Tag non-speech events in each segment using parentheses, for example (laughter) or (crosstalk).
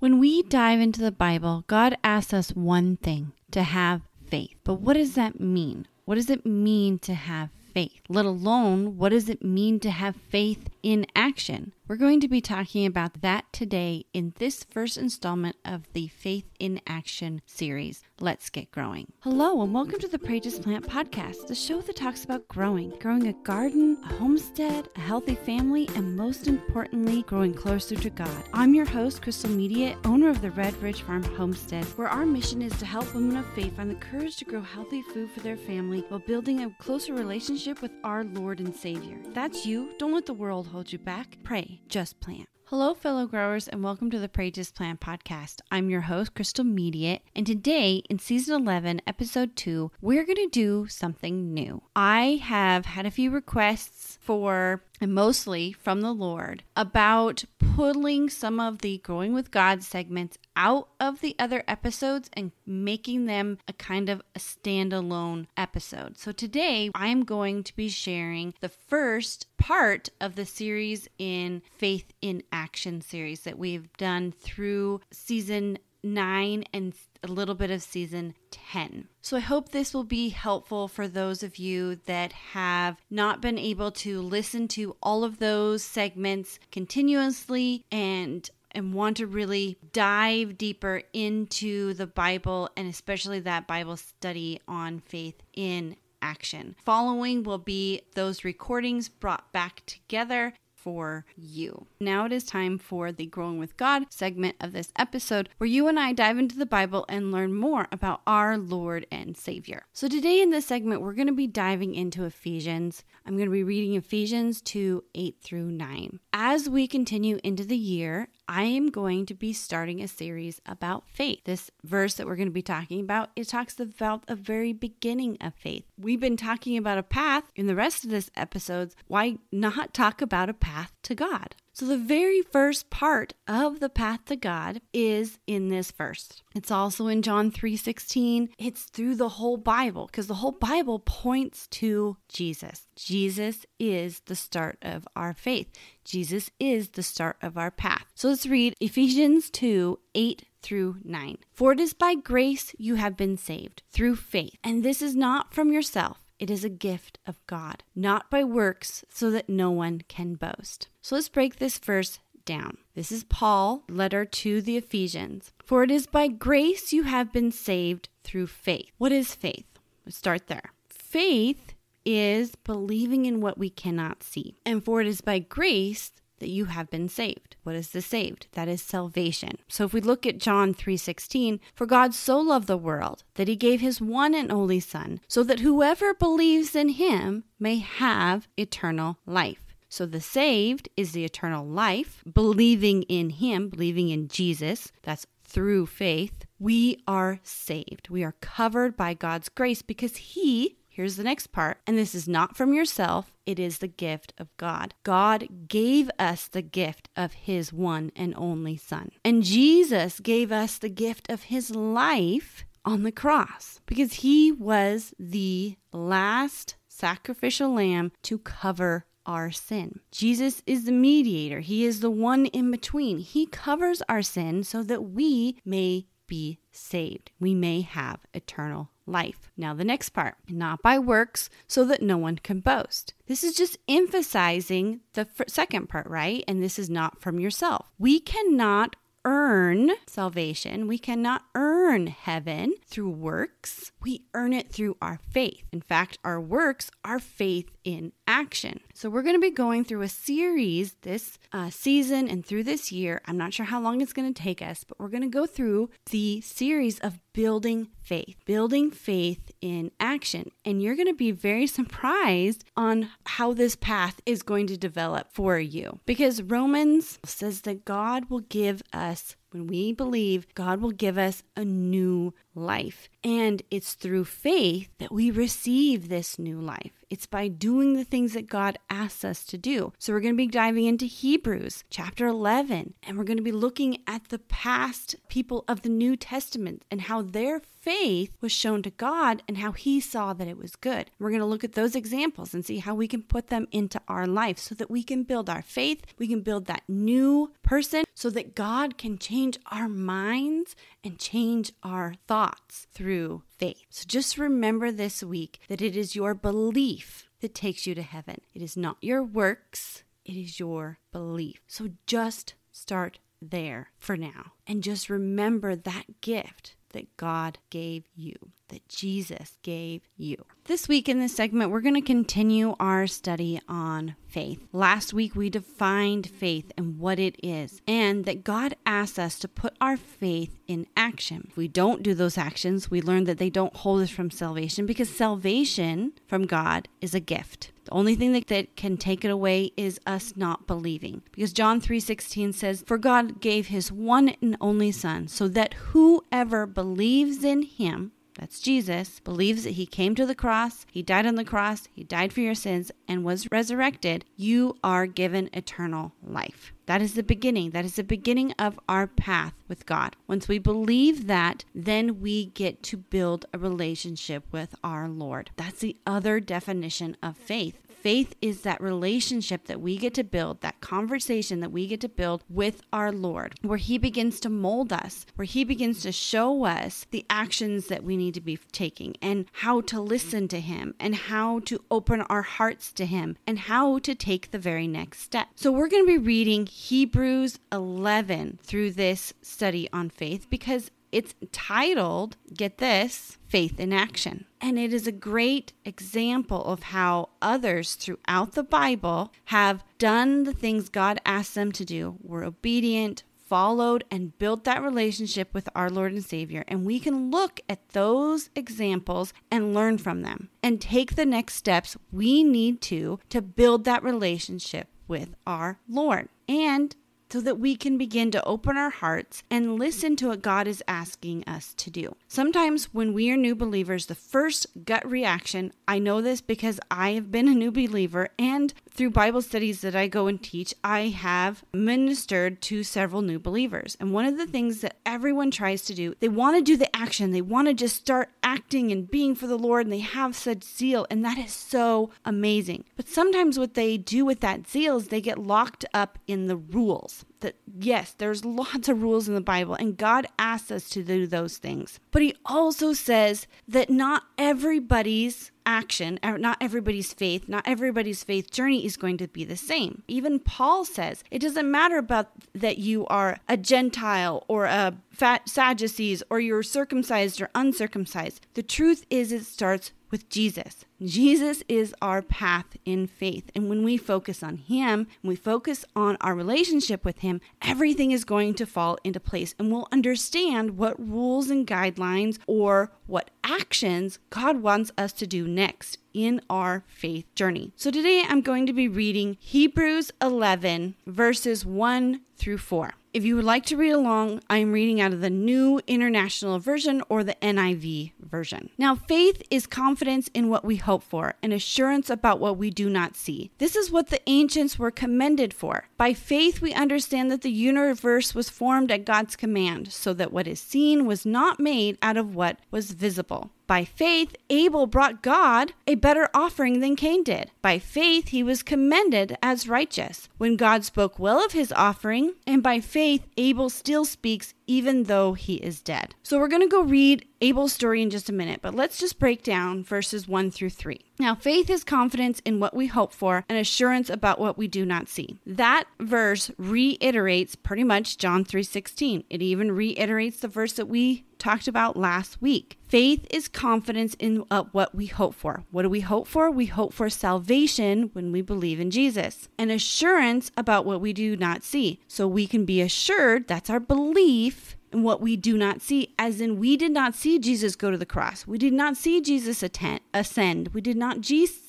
When we dive into the Bible, God asks us one thing to have faith. But what does that mean? What does it mean to have faith? Let alone, what does it mean to have faith in action? We're going to be talking about that today in this first installment of the Faith in Action series. Let's get growing. Hello, and welcome to the Pray Just Plant podcast, the show that talks about growing, growing a garden, a homestead, a healthy family, and most importantly, growing closer to God. I'm your host, Crystal Mediate, owner of the Red Ridge Farm Homestead, where our mission is to help women of faith find the courage to grow healthy food for their family while building a closer relationship with our Lord and Savior. That's you. Don't let the world hold you back. Pray just plant. Hello, fellow growers, and welcome to the Pray Just Plant podcast. I'm your host, Crystal Mediate, and today in season 11, episode 2, we're going to do something new. I have had a few requests for, and mostly from the Lord, about pulling some of the Growing with God segments out of the other episodes and making them a kind of a standalone episode. So today I am going to be sharing the first part of the series in Faith in Action series that we've done through season 9 and a little bit of season 10. So I hope this will be helpful for those of you that have not been able to listen to all of those segments continuously and and want to really dive deeper into the Bible and especially that Bible study on faith in action. Following will be those recordings brought back together for you. Now it is time for the Growing with God segment of this episode where you and I dive into the Bible and learn more about our Lord and Savior. So today in this segment, we're going to be diving into Ephesians. I'm going to be reading Ephesians 2 8 through 9. As we continue into the year, I am going to be starting a series about faith. This verse that we're going to be talking about, it talks about the very beginning of faith. We've been talking about a path in the rest of this episodes. Why not talk about a path to God? So the very first part of the path to God is in this verse. It's also in John 3:16. It's through the whole Bible because the whole Bible points to Jesus. Jesus is the start of our faith. Jesus is the start of our path. So let's read Ephesians 2 8 through 9. For it is by grace you have been saved through faith, and this is not from yourself. It is a gift of God, not by works, so that no one can boast. So let's break this verse down. This is Paul, letter to the Ephesians. For it is by grace you have been saved through faith. What is faith? Let's start there. Faith is believing in what we cannot see. And for it is by grace that you have been saved. What is the saved? That is salvation. So if we look at John 3:16, for God so loved the world that he gave his one and only son, so that whoever believes in him may have eternal life. So the saved is the eternal life, believing in him, believing in Jesus. That's through faith. We are saved. We are covered by God's grace because he Here's the next part. And this is not from yourself, it is the gift of God. God gave us the gift of his one and only Son. And Jesus gave us the gift of his life on the cross because he was the last sacrificial lamb to cover our sin. Jesus is the mediator, He is the one in between. He covers our sin so that we may be saved. We may have eternal life. Now, the next part, not by works, so that no one can boast. This is just emphasizing the f- second part, right? And this is not from yourself. We cannot earn salvation. We cannot earn heaven through works. We earn it through our faith. In fact, our works are faith in action. So, we're going to be going through a series this uh, season and through this year. I'm not sure how long it's going to take us, but we're going to go through the series of building faith, building faith in action. And you're going to be very surprised on how this path is going to develop for you because Romans says that God will give us when we believe, God will give us a new life. And it's through faith that we receive this new life. It's by doing the things that God asks us to do. So we're going to be diving into Hebrews chapter 11, and we're going to be looking at the past people of the New Testament and how their faith was shown to God and how he saw that it was good. We're going to look at those examples and see how we can put them into our life so that we can build our faith, we can build that new person so that God can change our minds and change our thoughts through faith. So just remember this week that it is your belief that takes you to heaven. It is not your works, it is your belief. So just start there for now and just remember that gift that God gave you, that Jesus gave you. This week in this segment, we're going to continue our study on faith. Last week, we defined faith and what it is, and that God asks us to put our faith in action. If we don't do those actions, we learn that they don't hold us from salvation because salvation from God is a gift. The only thing that, that can take it away is us not believing. Because John 3:16 says, "For God gave his one and only son, so that whoever believes in him that's Jesus, believes that he came to the cross, he died on the cross, he died for your sins, and was resurrected, you are given eternal life. That is the beginning. That is the beginning of our path with God. Once we believe that, then we get to build a relationship with our Lord. That's the other definition of faith. Faith is that relationship that we get to build, that conversation that we get to build with our Lord, where He begins to mold us, where He begins to show us the actions that we need to be taking and how to listen to Him and how to open our hearts to Him and how to take the very next step. So, we're going to be reading Hebrews 11 through this study on faith because it's titled, get this, Faith in Action. And it is a great example of how others throughout the Bible have done the things God asked them to do, were obedient, followed, and built that relationship with our Lord and Savior. And we can look at those examples and learn from them and take the next steps we need to to build that relationship with our Lord. And so that we can begin to open our hearts and listen to what God is asking us to do. Sometimes when we are new believers, the first gut reaction, I know this because I have been a new believer and through Bible studies that I go and teach, I have ministered to several new believers. And one of the things that everyone tries to do, they want to do the action, they want to just start acting and being for the Lord, and they have such zeal, and that is so amazing. But sometimes what they do with that zeal is they get locked up in the rules that yes, there's lots of rules in the Bible, and God asks us to do those things. But He also says that not everybody's action, er, not everybody's faith, not everybody's faith journey is going to be the same. Even Paul says it doesn't matter about that you are a Gentile or a Sadducees or you're circumcised or uncircumcised. The truth is, it starts with Jesus. Jesus is our path in faith. And when we focus on Him, we focus on our relationship with Him, everything is going to fall into place and we'll understand what rules and guidelines or what actions God wants us to do next in our faith journey. So today I'm going to be reading Hebrews 11, verses 1 through 4. If you would like to read along, I am reading out of the New International Version or the NIV version. Now, faith is confidence in what we hope for and assurance about what we do not see. This is what the ancients were commended for. By faith, we understand that the universe was formed at God's command, so that what is seen was not made out of what was visible. By faith, Abel brought God a better offering than Cain did. By faith, he was commended as righteous when God spoke well of his offering, and by faith, Abel still speaks even though he is dead. So we're going to go read Abel's story in just a minute, but let's just break down verses 1 through 3. Now, faith is confidence in what we hope for and assurance about what we do not see. That verse reiterates pretty much John 3:16. It even reiterates the verse that we talked about last week. Faith is confidence in what we hope for. What do we hope for? We hope for salvation when we believe in Jesus, and assurance about what we do not see. So we can be assured that's our belief in what we do not see, as in we did not see Jesus go to the cross. We did not see Jesus attend, ascend. We did not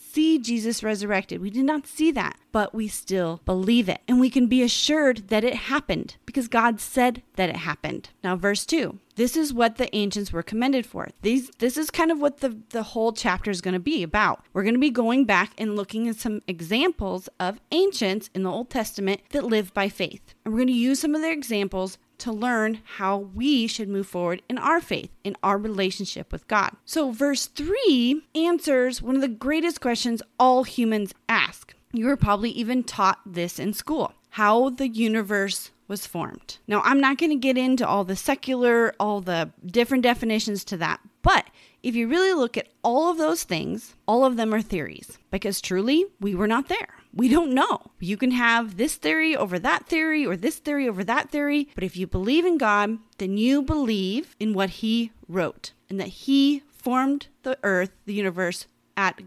see Jesus resurrected. We did not see that, but we still believe it. And we can be assured that it happened because God said that it happened. Now, verse 2 this is what the ancients were commended for. These, this is kind of what the, the whole chapter is going to be about. We're going to be going back and looking at some examples of ancients in the Old Testament that lived by faith. And we're going to use some of their examples to learn how we should move forward in our faith, in our relationship with God. So, verse 3 answers one of the greatest questions all humans ask. You were probably even taught this in school how the universe was formed. Now, I'm not going to get into all the secular, all the different definitions to that, but if you really look at all of those things, all of them are theories because truly we were not there. We don't know. You can have this theory over that theory or this theory over that theory, but if you believe in God, then you believe in what He wrote and that He formed the earth, the universe, at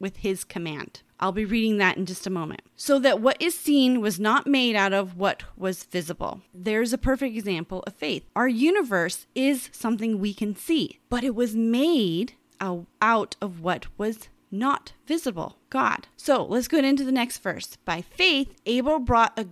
with His command. I'll be reading that in just a moment. So that what is seen was not made out of what was visible. There's a perfect example of faith. Our universe is something we can see, but it was made out of what was not visible God. So let's go into the next verse. By faith, Abel brought a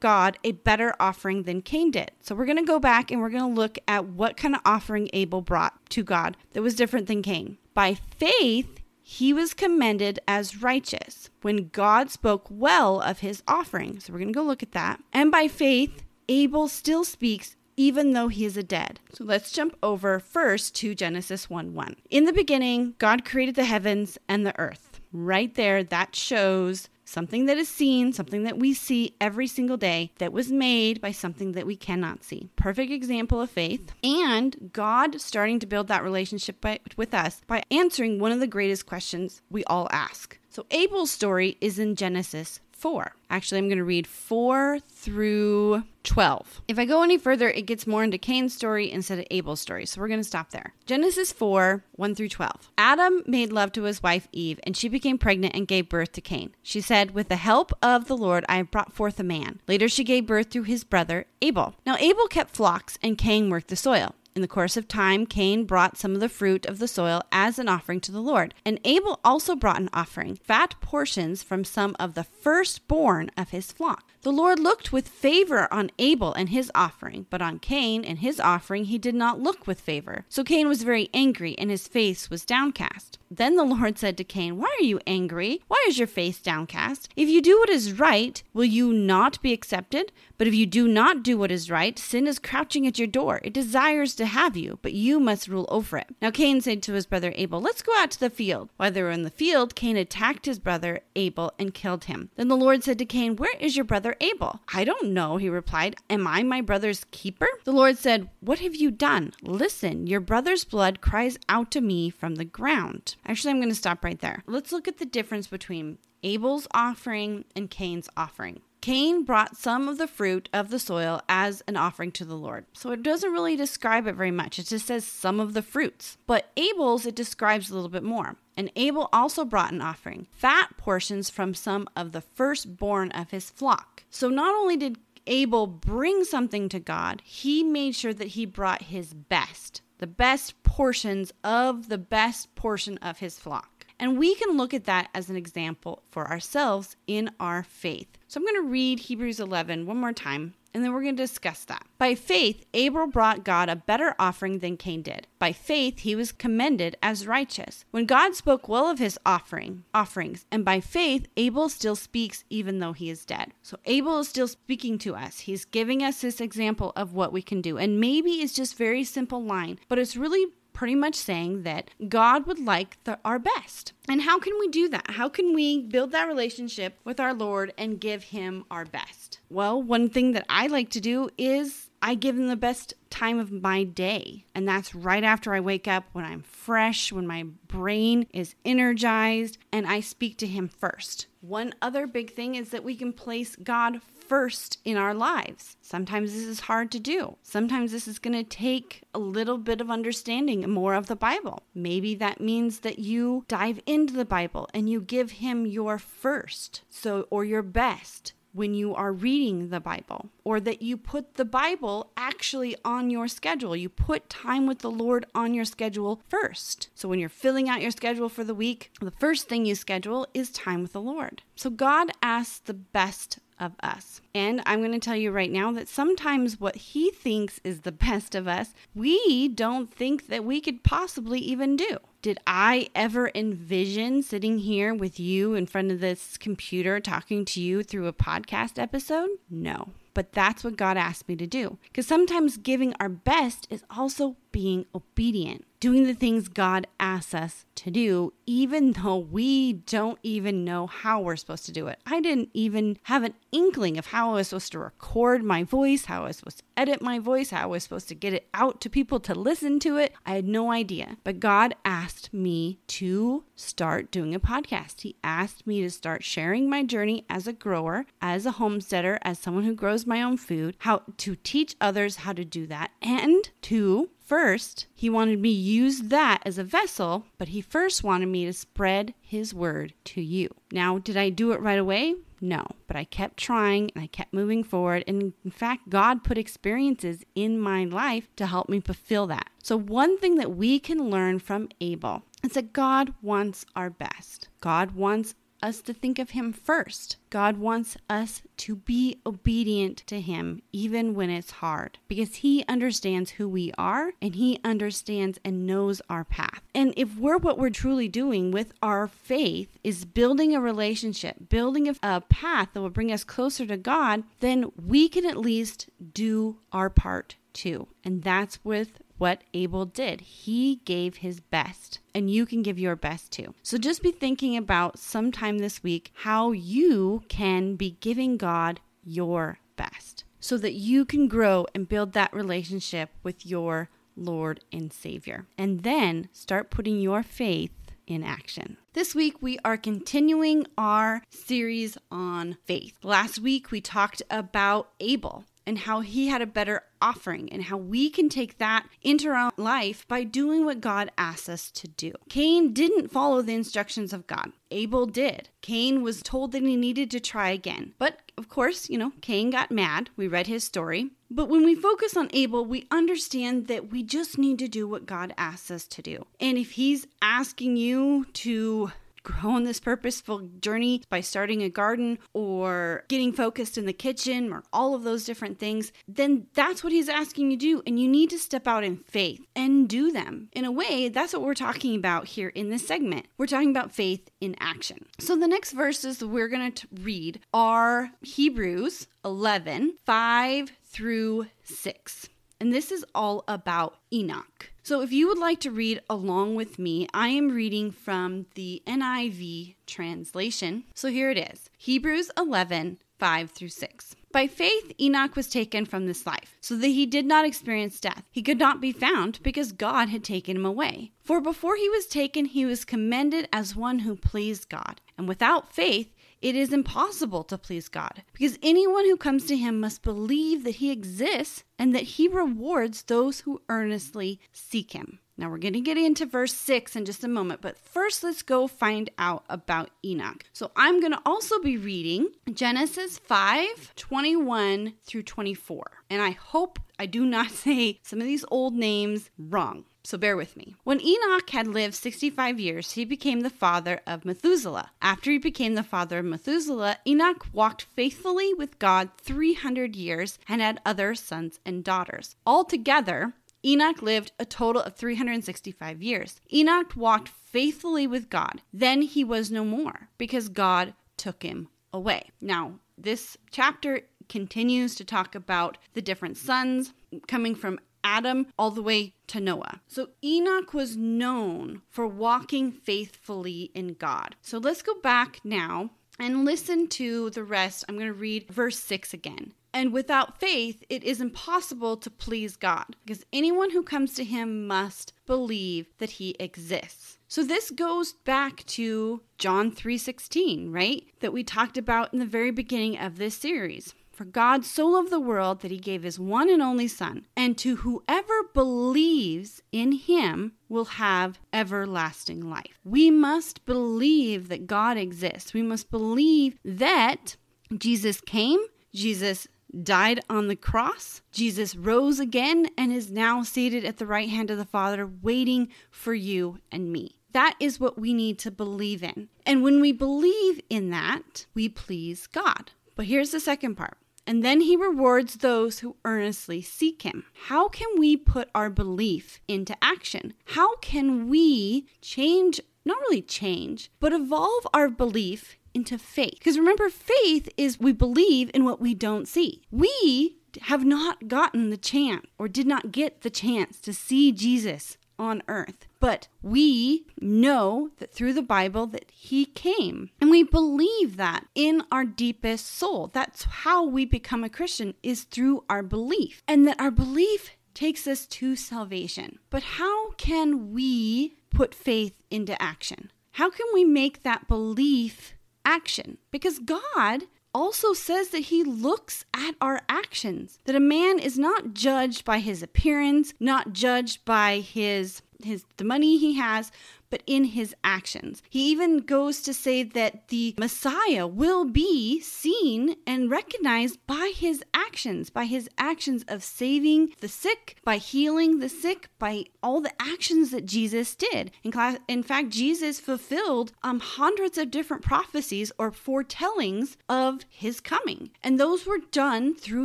God a better offering than Cain did. So we're going to go back and we're going to look at what kind of offering Abel brought to God that was different than Cain. By faith, he was commended as righteous when God spoke well of his offering. So we're going to go look at that. And by faith, Abel still speaks even though he is a dead. So let's jump over first to Genesis 1 1. In the beginning, God created the heavens and the earth. Right there, that shows something that is seen, something that we see every single day that was made by something that we cannot see. Perfect example of faith. And God starting to build that relationship by, with us by answering one of the greatest questions we all ask. So Abel's story is in Genesis 4. Actually, I'm going to read 4 through 12. If I go any further, it gets more into Cain's story instead of Abel's story. So we're going to stop there. Genesis 4 1 through 12. Adam made love to his wife Eve, and she became pregnant and gave birth to Cain. She said, With the help of the Lord, I have brought forth a man. Later, she gave birth to his brother Abel. Now, Abel kept flocks, and Cain worked the soil. In the course of time, Cain brought some of the fruit of the soil as an offering to the Lord. And Abel also brought an offering, fat portions from some of the firstborn of his flock. The Lord looked with favor on Abel and his offering, but on Cain and his offering he did not look with favor. So Cain was very angry, and his face was downcast. Then the (laughs) Lord said to Cain, Why are you angry? Why is your face downcast? If you do what is right, will you not be accepted? But if you do not do what is right, sin is crouching at your door. It desires to have you, but you must rule over it. Now Cain said to his brother Abel, Let's go out to the field. While they were in the field, Cain attacked his brother Abel and killed him. Then the Lord said to Cain, Where is your brother? Abel? I don't know, he replied. Am I my brother's keeper? The Lord said, What have you done? Listen, your brother's blood cries out to me from the ground. Actually, I'm going to stop right there. Let's look at the difference between Abel's offering and Cain's offering. Cain brought some of the fruit of the soil as an offering to the Lord. So it doesn't really describe it very much. It just says some of the fruits. But Abel's, it describes a little bit more. And Abel also brought an offering, fat portions from some of the firstborn of his flock. So not only did Abel bring something to God, he made sure that he brought his best, the best portions of the best portion of his flock. And we can look at that as an example for ourselves in our faith. So I'm going to read Hebrews 11 one more time and then we're going to discuss that. By faith, Abel brought God a better offering than Cain did. By faith, he was commended as righteous. When God spoke well of his offering, offerings, and by faith, Abel still speaks even though he is dead. So Abel is still speaking to us. He's giving us this example of what we can do. And maybe it's just very simple line, but it's really pretty much saying that God would like the, our best. And how can we do that? How can we build that relationship with our Lord and give Him our best? Well, one thing that I like to do is I give Him the best time of my day. And that's right after I wake up when I'm fresh, when my brain is energized, and I speak to Him first. One other big thing is that we can place God first in our lives. Sometimes this is hard to do. Sometimes this is going to take a little bit of understanding more of the Bible. Maybe that means that you dive into the Bible and you give him your first, so or your best when you are reading the Bible, or that you put the Bible actually on your schedule. You put time with the Lord on your schedule first. So when you're filling out your schedule for the week, the first thing you schedule is time with the Lord. So God asks the best of us. And I'm going to tell you right now that sometimes what he thinks is the (laughs) best of us, we don't think that we could possibly even do. Did I ever envision sitting here with you in front of this computer talking to you through a podcast episode? No. But that's what God asked me to do. Because sometimes giving our best is also being obedient. Doing the things God asks us to do, even though we don't even know how we're supposed to do it. I didn't even have an inkling of how I was supposed to record my voice, how I was supposed to edit my voice, how I was supposed to get it out to people to listen to it. I had no idea. But God asked me to start doing a podcast. He asked me to start sharing my journey as a grower, as a homesteader, as someone who grows my own food, how to teach others how to do that, and to First, he wanted me use that as a vessel, but he first wanted me to spread his word to you. Now, did I do it right away? No, but I kept trying and I kept moving forward. And in fact, God put experiences in my life to help me fulfill that. So, one thing that we can learn from Abel is that God wants our best. God wants us to think of Him first. God wants us to be obedient to Him even when it's hard because He understands who we are and He understands and knows our path. And if we're what we're truly doing with our faith is building a relationship, building a, a path that will bring us closer to God, then we can at least do our part too. And that's with what Abel did. He gave his best, and you can give your best too. So just be thinking about sometime this week how you can be giving God your best so that you can grow and build that relationship with your Lord and Savior. And then start putting your faith in action. This week, we are continuing our series on faith. Last week, we talked about Abel and how he had a better offering and how we can take that into our life by doing what God asks us to do. Cain didn't follow the instructions of God. Abel did. Cain was told that he needed to try again. But of course, you know, Cain got mad. We read his story. But when we focus on Abel, we understand that we just need to do what God asks us to do. And if he's asking you to grow on this purposeful journey by starting a garden or getting focused in the kitchen or all of those different things, then that's what he's asking you to do. And you need to step out in faith and do them. In a way, that's what we're talking about here in this segment. We're talking about faith in action. So the next verses we're going to read are Hebrews 11 5 through 6. And this is all about Enoch. So, if you would like to read along with me, I am reading from the NIV translation. So, here it is Hebrews 11 5 through 6. By faith, Enoch was taken from this life, so that he did not experience death. He could not be found because God had taken him away. For before he was taken, he was commended as one who pleased God. And without faith, it is impossible to please God because anyone who comes to him must believe that he exists and that he rewards those who earnestly seek him. Now we're going to get into verse 6 in just a moment, but first let's go find out about Enoch. So I'm going to also be reading Genesis 5 21 through 24. And I hope I do not (laughs) say some of these old names wrong so bear with me. When Enoch had lived 65 years, he became the father of Methuselah. After he became the father of Methuselah, Enoch walked faithfully with God 300 years and had other sons and daughters. Altogether, Enoch lived a total of 365 years. Enoch walked faithfully with God. Then he was no more because God took him away. Now, this chapter continues to talk about the different sons coming from Adam all the way to Noah. So Enoch was known for walking faithfully in God. So let's go back now and listen to the rest. I'm going to read verse 6 again. And without faith, it is impossible to please God, because anyone who comes to him must believe that he exists. So this goes back to John 3:16, right? That we talked about in the very beginning of this series. For God so loved the world that he gave his one and only Son, and to whoever believes in him will have everlasting life. We must believe that God exists. We must believe that Jesus came, Jesus died on the cross, Jesus rose again, and is now seated at the right hand of the Father, waiting for you and me. That is what we need to believe in. And when we believe in that, we please God. But here's the second part and then he rewards those who earnestly seek him. How can we put our belief into action? How can we change, not really change, but evolve our belief into faith? Because remember, faith is we believe in what we don't see. We have not gotten the chance or did not get the chance to see Jesus on earth. But we know that through the Bible that he came. And we believe that in our deepest soul. That's how we become a Christian is through our belief. And that our belief takes us to salvation. But how can we put faith into action? How can we make that belief action? Because God also says that he looks at our actions. That a man is not judged by his appearance, not judged by his his the money he has, but in his actions. He even goes to say that the Messiah will be seen and recognized by his actions, by his actions of saving the sick, by healing the sick, by all the actions that Jesus did. In, class, in fact, Jesus fulfilled um, hundreds of different prophecies or foretellings of his coming, and those were done through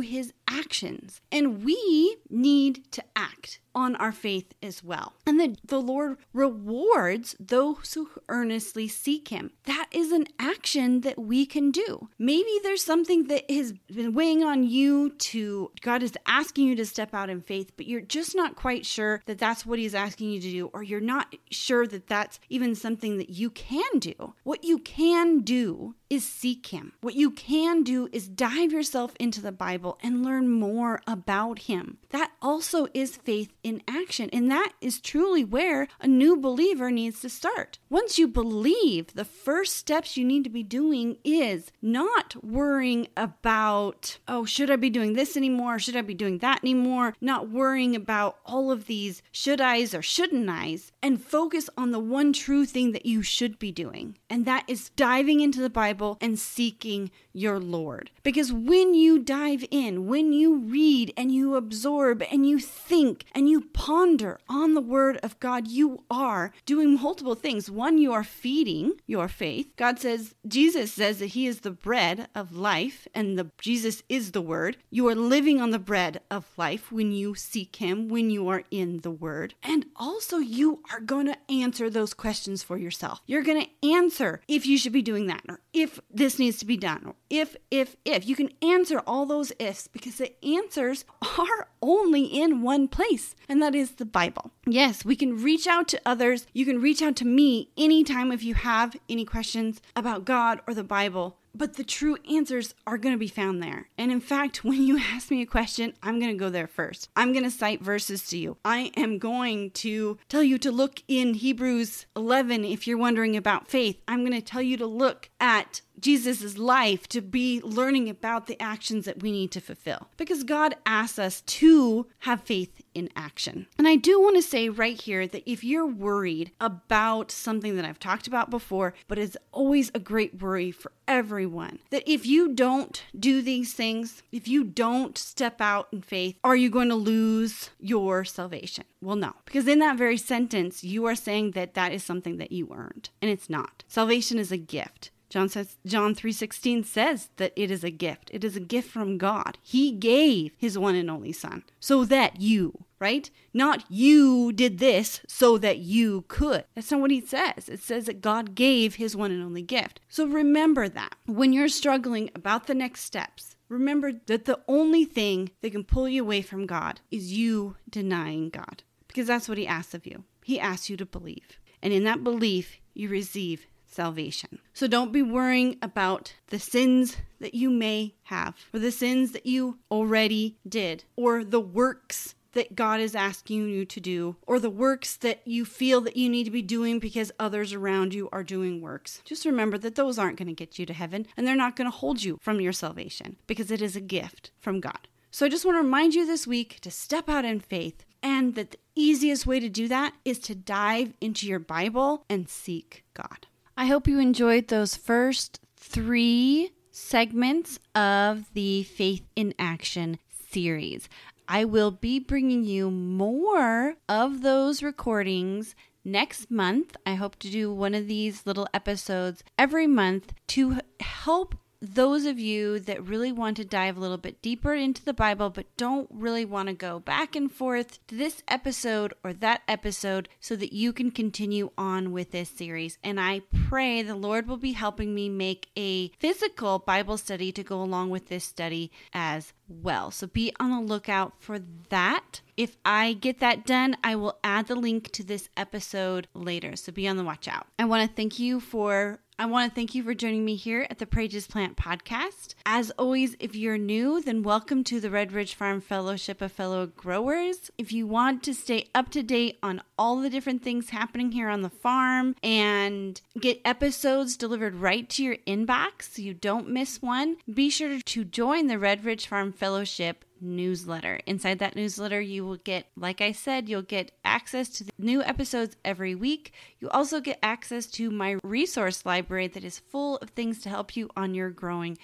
his actions. And we need to act on our faith as well. And that the Lord rewards those who earnestly seek Him. That is an action that we can do. Maybe there's something that has been weighing on you to, God is asking you to step out in faith, but you're just not quite sure that that's what He's asking you to do, or you're not sure that that's even something that you can do. What you can do is seek Him. What you can do is dive yourself into the Bible and learn more about Him. That also is faith in action. And that is truly where a new believer needs to start. Once you believe, the first steps you need to be doing is not worrying about, oh, should I be doing this anymore? Should I be doing that anymore? Not worrying about all of these should I's or shouldn't I's and focus on the one true thing that you should be doing. And that is diving into the Bible and seeking your Lord. Because when you dive in, when you read and you absorb and you think and you ponder on the Word of God, you are doing multiple things. One, you are feeding your faith. God says, Jesus says that He is the bread of life, and the Jesus is the Word. You are living on the bread of life when you seek Him, when you are in the Word. And also, you are going to answer those questions for yourself. You're going to answer if you should be doing that, or if this needs to be done, if, if, if. You can answer all those ifs because the answers are only in one place, and that is the Bible. Yes, we can reach out to others. You can reach out to me anytime if you have any questions about God or the Bible but the true answers are going to be found there. And in fact, (laughs) when you ask me a question, I'm going to go there first. I'm going to cite verses to you. I am going to tell you to look in Hebrews 11 if you're wondering about faith. I'm going to tell you to look at Jesus' life to be learning about the actions that we need to fulfill. Because God asks us to have faith in action. And I do want to say right here that if you're worried about something that I've talked about before, but it's always a great worry for everyone, that if you don't do these things, if you don't step out in faith, are you going to lose your salvation? Well, no, because in that very sentence, you are saying that that is something that you earned, and it's not. Salvation is a gift. John says John 3:16 says that it is a gift. It is a gift from God. He gave his one and only son so that you, right? Not you did this so that you could. That's not what he says. It says that God gave his one and only gift. So remember that. When you're struggling about the next steps, remember that the only thing that can pull you away from God is you denying God. Because that's what he asks of you. He asks you to believe. And in that belief, you receive salvation. So don't be worrying about the sins that you may have, or the sins that you already did, or the works that God is asking you to do, or the works that you feel that you need to be doing because others around you are doing works. Just remember that those aren't going to get you to heaven and they're not going to hold you from your salvation because it is a gift from God. So I just want to remind you this week to step out in faith and that the easiest way to do that is to dive into your Bible and seek God. I hope you enjoyed those first three segments of the Faith in Action series. I will be bringing you more of those recordings next month. I hope to do one of these little episodes every month to help those of you that really want to dive a little bit deeper into the Bible but don't really want to go back and forth to this episode or that episode so that you can continue on with this series. And I pray the Lord will be helping me make a physical Bible study to go along with this study as well. So be on the lookout for that. If I get that done, I will add the link to this episode later. So be on the watch out. I want to thank you for I want to thank you for joining me here at the Pray Just Plant podcast. As always, if you're new, then welcome to the Red Ridge Farm Fellowship of Fellow Growers. If you want to stay up to date on all the different things happening here on the farm and get episodes delivered right to your inbox so you don't miss one, be sure to join the Red Ridge Farm Fellowship newsletter. Inside that newsletter, you will get, like I said, you'll get access to new episodes every week. You also get access to my resource library that is full of things to help you on your growing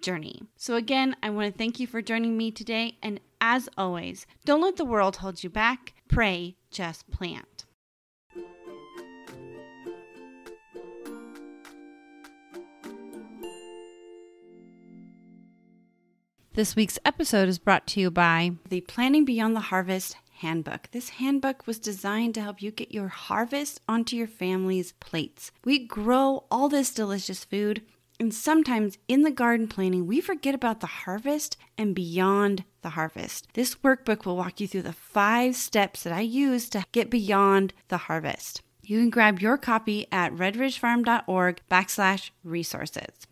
journey. So, again, I want to thank you for joining me today. And as always, don't let the world hold you back. Pray, just plant. This week's episode is brought to you by the Planning Beyond the Harvest Handbook. This handbook was designed to help you get your harvest onto your family's plates. We grow all this delicious food, and sometimes in the garden planning, we forget about the harvest and beyond the harvest. This workbook will walk you through the five steps that I use to get beyond the harvest. You can grab your copy at redridgefarm.org backslash resources.